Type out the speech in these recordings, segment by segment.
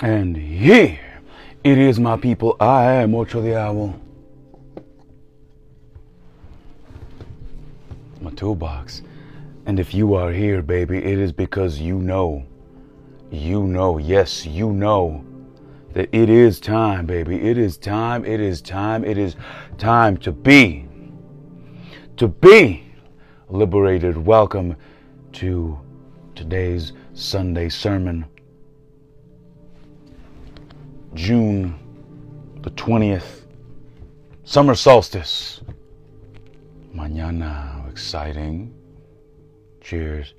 And here it is, my people. I am Ocho the Owl. My toolbox. And if you are here, baby, it is because you know, you know, yes, you know that it is time, baby. It is time, it is time, it is time to be, to be liberated. Welcome to today's Sunday sermon. June the 20th, summer solstice. Mañana, exciting. Cheers.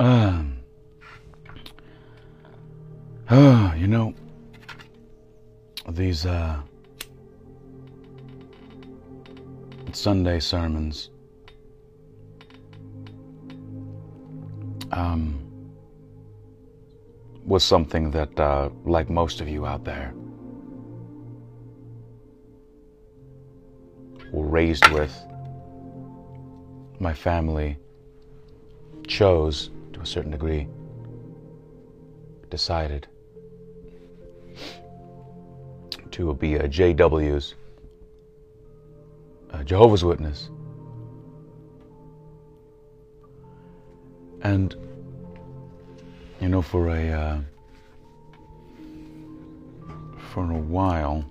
Um, uh, you know, these uh, Sunday sermons. Um, was something that, uh, like most of you out there, were raised with. My family chose, to a certain degree, decided to be a JW's, a Jehovah's Witness. And you know, for a uh, for a while,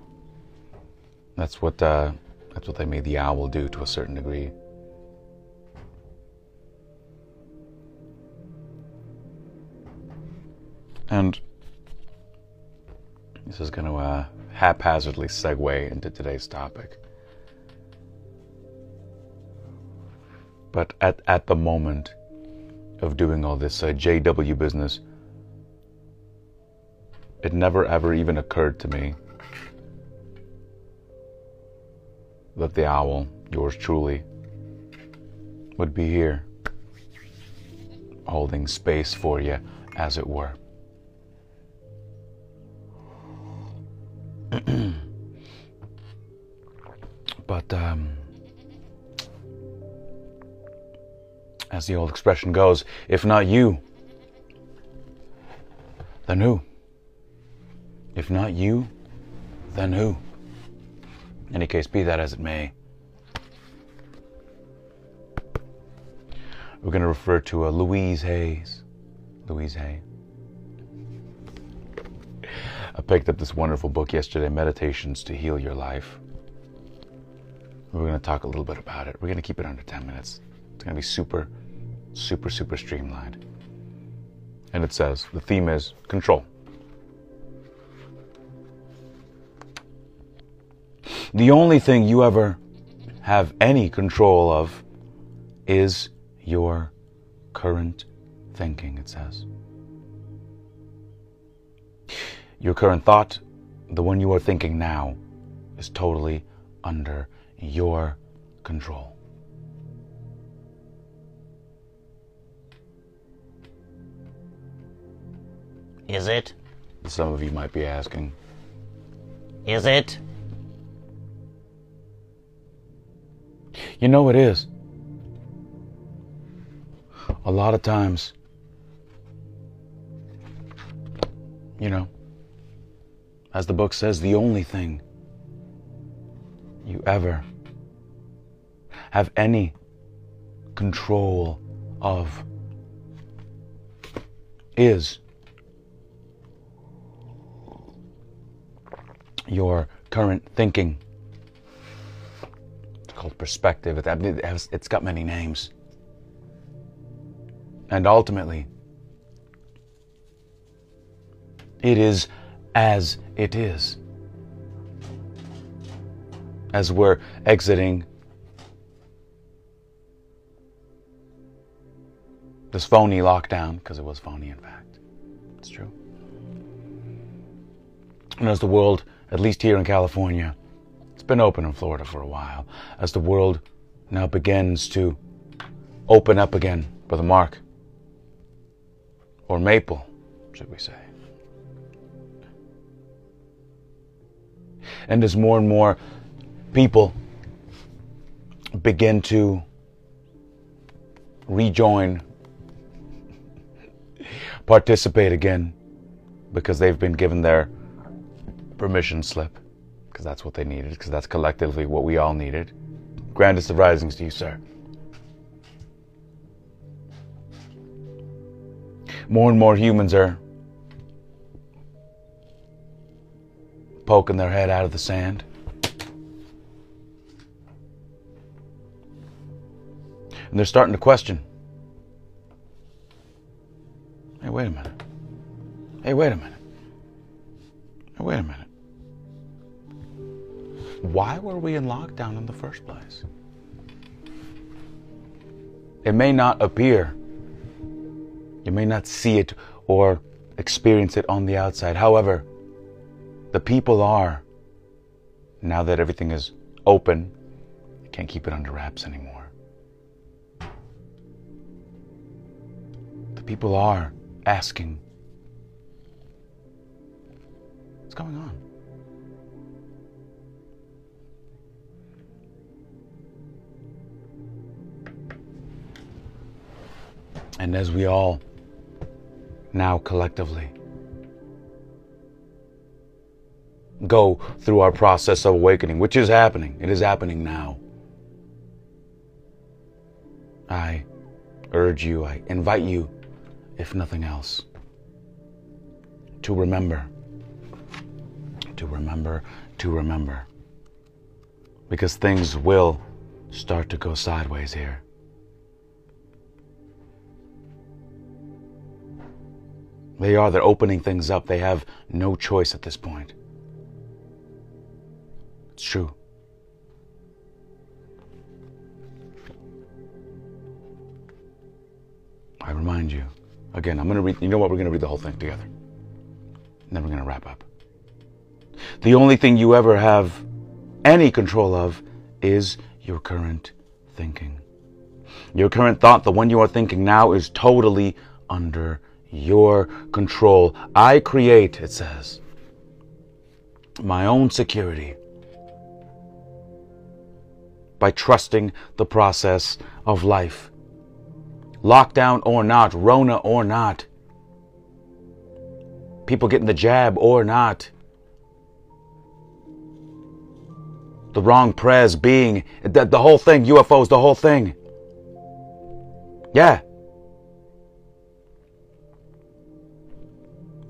that's what uh, that's what they made the owl do to a certain degree. And this is going to uh, haphazardly segue into today's topic. But at, at the moment, of doing all this uh, JW business, it never ever even occurred to me that the owl, yours truly, would be here, holding space for you, as it were. but, um, as the old expression goes, if not you, then who? If not you, then who? In any case, be that as it may, we're going to refer to a Louise Hayes. Louise Hay. I picked up this wonderful book yesterday, Meditations to Heal Your Life. We're going to talk a little bit about it. We're going to keep it under 10 minutes. It's going to be super super, super streamlined. And it says the theme is control. The only thing you ever have any control of is your current thinking, it says. Your current thought, the one you are thinking now, is totally under your control. Is it? Some of you might be asking. Is it? You know it is. A lot of times, you know, as the book says, the only thing you ever have any control of is your current thinking. It's called perspective. It's got many names. And ultimately, it is as it is. As we're exiting this phony lockdown, because it was phony, in fact. It's true. And as the world at least here in California. It's been open in Florida for a while as the world now begins to open up again the mark. Or maple, should we say. And as more and more people begin to rejoin participate again because they've been given their permission slip because that's what they needed, because that's collectively what we all needed. Grandest of risings to you, sir. More and more humans are poking their head out of the sand. And they're starting to question hey, wait a minute. Hey, wait a minute. Hey, wait a minute. Why were we in lockdown in the first place? It may not appear, you may not see it or experience it on the outside. However, the people are, now that everything is open, you can't keep it under wraps anymore. The people are asking, what's going on? And as we all now collectively go through our process of awakening, which is happening, it is happening now. I urge you, I invite you, if nothing else, to remember, to remember, to remember. Because things will start to go sideways here. They are. They're opening things up. They have no choice at this point. It's true. I remind you. Again, I'm going to read. You know what? We're going to read the whole thing together. And then we're going to wrap up. The only thing you ever have any control of is your current thinking. Your current thought, the one you are thinking now, is totally under your control. I create, it says, my own security by trusting the process of life. Lockdown or not, Rona or not, people getting the jab or not, the wrong prez being, the, the whole thing, UFOs, the whole thing. Yeah.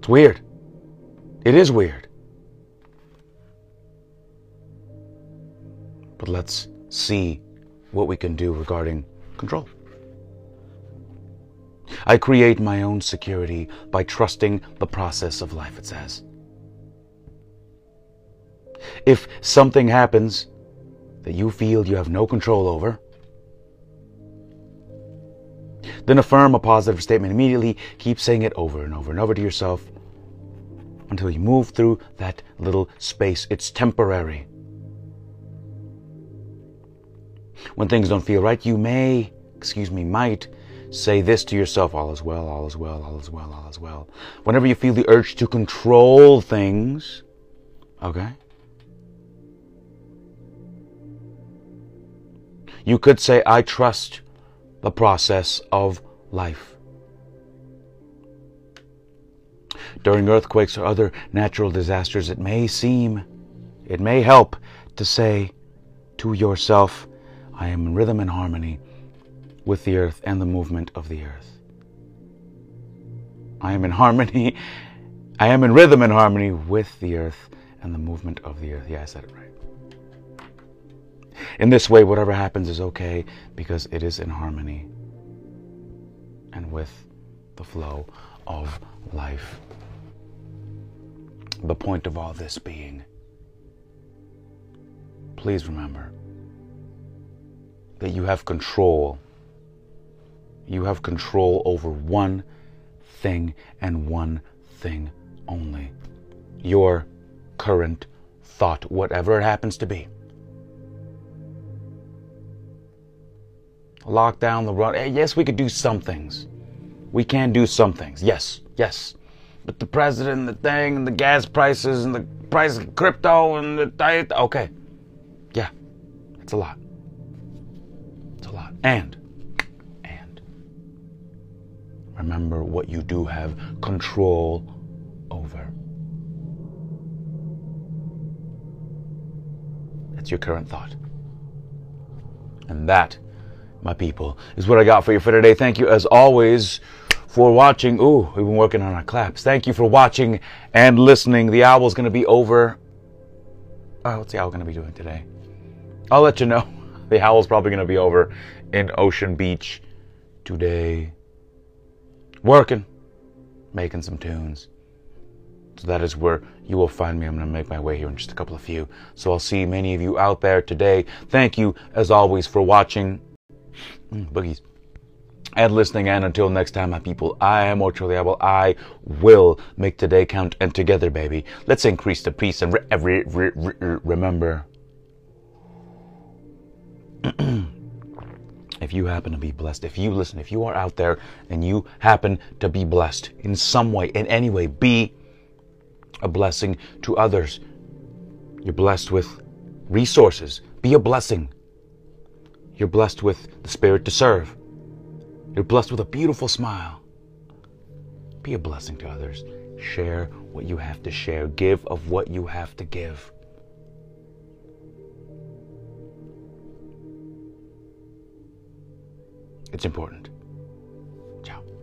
It's weird. It is weird. But let's see what we can do regarding control. I create my own security by trusting the process of life, it says. If something happens that you feel you have no control over, then affirm a positive statement immediately. Keep saying it over and over and over to yourself until you move through that little space. It's temporary. When things don't feel right, you may, excuse me, might say this to yourself all is well, all is well, all is well, all is well. Whenever you feel the urge to control things, okay? You could say, I trust the process of life. During earthquakes or other natural disasters, it may seem, it may help to say to yourself, I am in rhythm and harmony with the earth and the movement of the earth. I am in harmony, I am in rhythm and harmony with the earth and the movement of the earth. Yeah, I said it right. In this way, whatever happens is okay because it is in harmony and with the flow of life. The point of all this being, please remember that you have control. You have control over one thing and one thing only your current thought, whatever it happens to be. Lock down the run. Yes, we could do some things. We can do some things. Yes, yes. But the president, the thing, and the gas prices, and the price of crypto, and the diet. Okay. Yeah. It's a lot. It's a lot. And, and, Remember what you do have control over. That's your current thought. And that, my people, is what I got for you for today. Thank you, as always, for watching. Ooh, we've been working on our claps. Thank you for watching and listening. The owl's going to be over. Oh, what's the owl going to be doing today? I'll let you know. The owl's probably going to be over in Ocean Beach today. Working, making some tunes. So that is where you will find me. I'm going to make my way here in just a couple of few. So I'll see many of you out there today. Thank you, as always, for watching. Mm, boogies. And listening, and until next time, my people, I am Ocho Owl. I will make today count, and together, baby, let's increase the peace and re- re- re- remember. if you happen to be blessed, if you listen, if you are out there and you happen to be blessed in some way, in any way, be a blessing to others. You're blessed with resources. Be a blessing. You're blessed with the spirit to serve. You're blessed with a beautiful smile. Be a blessing to others. Share what you have to share. Give of what you have to give. It's important.